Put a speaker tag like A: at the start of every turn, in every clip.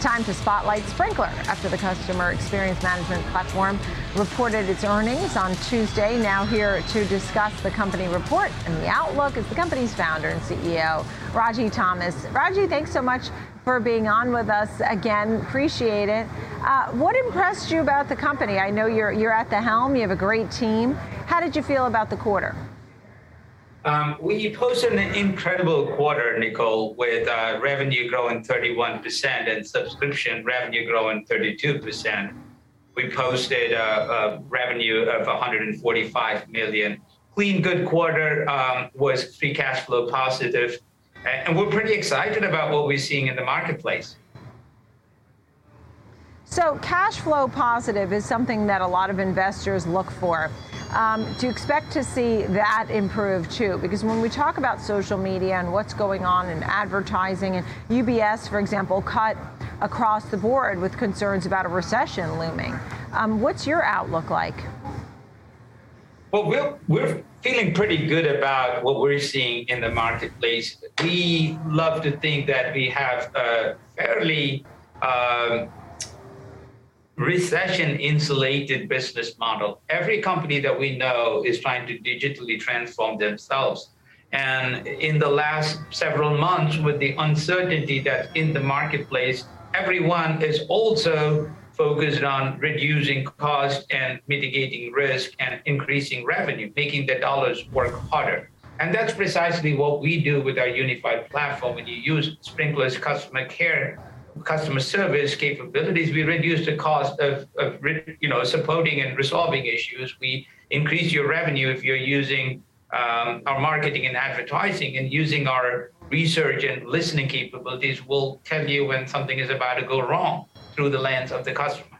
A: Time to spotlight Sprinklr after the customer experience management platform reported its earnings on Tuesday. Now, here to discuss the company report and the outlook is the company's founder and CEO, Ragy Thomas. Ragy, thanks so much for being on with us again. Appreciate it. Uh, what impressed you about the company? I know you're, you're at the helm, you have a great team. How did you feel about the quarter?
B: Um, we posted an incredible quarter, Nicole, with uh, revenue growing 31% and subscription revenue growing 32%. We posted a, a revenue of 145 million. Clean, good quarter um, was free cash flow positive, and we're pretty excited about what we're seeing in the marketplace.
A: So, cash flow positive is something that a lot of investors look for. Um, do you expect to see that improve too? Because when we talk about social media and what's going on in advertising, and UBS, for example, cut across the board with concerns about a recession looming. Um, what's your outlook like?
B: Well, we're, we're feeling pretty good about what we're seeing in the marketplace. We love to think that we have a fairly um, recession insulated business model. Every company that we know is trying to digitally transform themselves. And in the last several months, with the uncertainty that in the marketplace, everyone is also focused on reducing cost and mitigating risk and increasing revenue, making the dollars work harder. And that's precisely what we do with our unified platform. When you use Sprinklr's customer care customer service capabilities, we reduce the cost of, of you know supporting and resolving issues. We increase your revenue if you're using um, our marketing and advertising and using our research and listening capabilities will tell you when something is about to go wrong through the lens of the customer.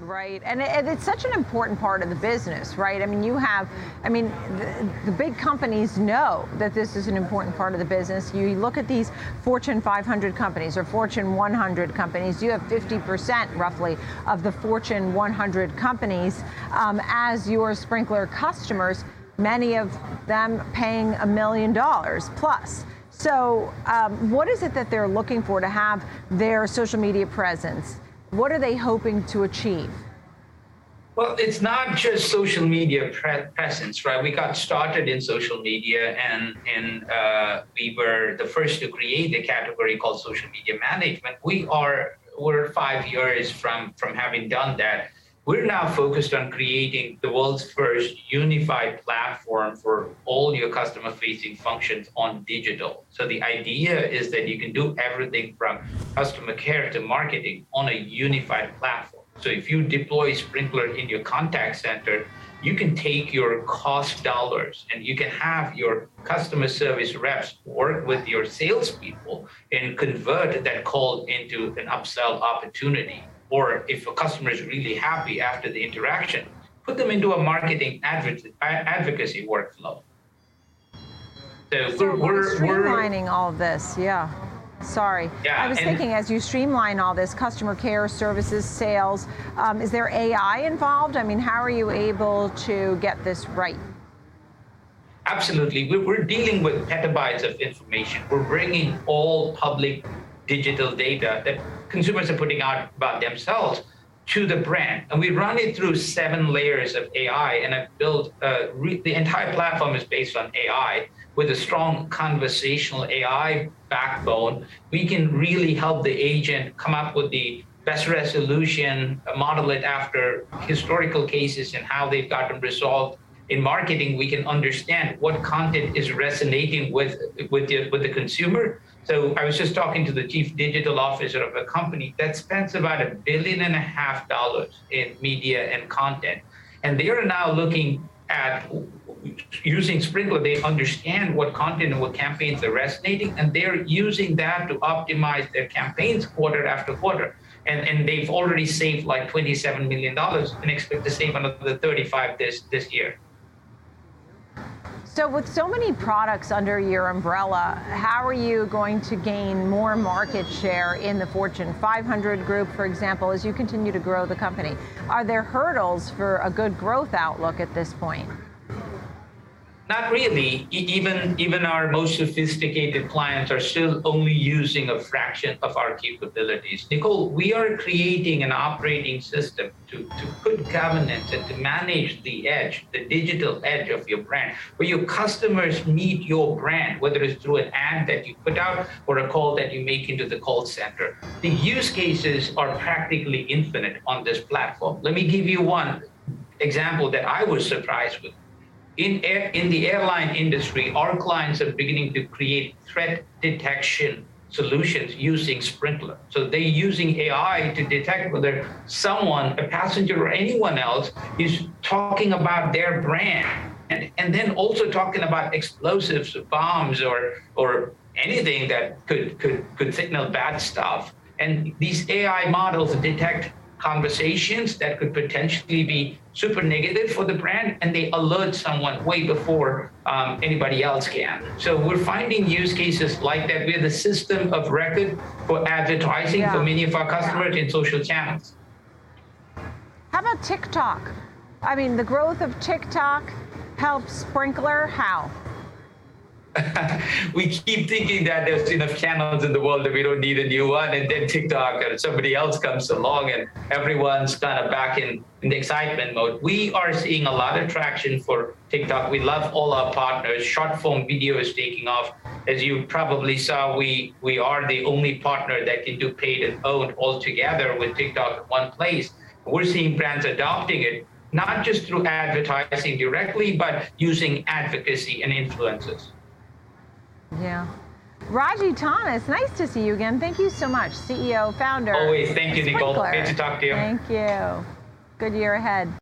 A: Right, and, it, it's such an important part of the business, right? I mean, you have, I mean, the, the, big companies know that this is an important part of the business. You look at these Fortune 500 companies or Fortune 100 companies, you have 50% roughly of the Fortune 100 companies um, as your Sprinklr customers, many of them paying a million dollars plus. So, um, what is it that they're looking for to have their social media presence? What are they hoping to achieve?
B: Well, it's not just social media pre- presence, right? We got started in social media, and and uh, we were the first to create a category called social media management. We are we're five years from from having done that. We're now focused on creating the world's first unified platform for all your customer facing functions on digital. So the idea is that you can do everything from customer care to marketing on a unified platform. So if you deploy Sprinklr in your contact center, you can take your cost dollars and you can have your customer service reps work with your salespeople and convert that call into an upsell opportunity or if a customer is really happy after the interaction, put them into a marketing advocacy workflow.
A: So, so we're, we're streamlining we're, all this, yeah. Sorry.
B: Yeah,
A: I was thinking as you streamline all this, customer care, services, sales, um, is there AI involved? I mean, how are you able to get this right?
B: Absolutely. We're dealing with petabytes of information. We're bringing all public digital data that consumers are putting out about themselves to the brand. And we run it through seven layers of AI. And I've built uh, re- the entire platform is based on AI with a strong conversational AI backbone. We can really help the agent come up with the best resolution, model it after historical cases and how they've gotten resolved. In marketing, we can understand what content is resonating with with the, with the consumer so I was just talking to the chief digital officer of a company that spends about a billion and a half dollars in media and content. And they are now looking at using Sprinklr, they understand what content and what campaigns are resonating, and they're using that to optimize their campaigns quarter after quarter. And, and they've already saved like $27 million and expect to save another 35 this, this year.
A: So, with so many products under your umbrella, how are you going to gain more market share in the Fortune 500 group, for example, as you continue to grow the company? Are there hurdles for a good growth outlook at this point?
B: Not really. Even even our most sophisticated clients are still only using a fraction of our capabilities. Nicole, we are creating an operating system to, to put governance and to manage the edge, the digital edge of your brand, where your customers meet your brand, whether it's through an ad that you put out or a call that you make into the call center. The use cases are practically infinite on this platform. Let me give you one example that I was surprised with in, air, in the airline industry, our clients are beginning to create threat detection solutions using Sprinklr. So they're using AI to detect whether someone, a passenger or anyone else, is talking about their brand. And, and then also talking about explosives, bombs, or, or anything that could, could, could signal bad stuff. And these AI models detect conversations that could potentially be super negative for the brand and they alert someone way before um, anybody else can. So we're finding use cases like that. We're the system of record for advertising
A: Yeah.
B: for many of our customers in social channels.
A: How about TikTok? I mean, the growth of TikTok helps Sprinklr. How?
B: we keep thinking that there's enough channels in the world that we don't need a new one, and then TikTok or somebody else comes along, and everyone's kind of back in, in the excitement mode. We are seeing a lot of traction for TikTok. We love all our partners. Short form video is taking off. As you probably saw, we we are the only partner that can do paid and owned all together with TikTok in one place. We're seeing brands adopting it. Not just through advertising directly, but using advocacy and influences.
A: Yeah. Ragy Thomas, nice to see you again. Thank you so much, CEO, founder.
B: Always. Thank you, Nicole. Great to talk to you.
A: Thank you. Good year ahead.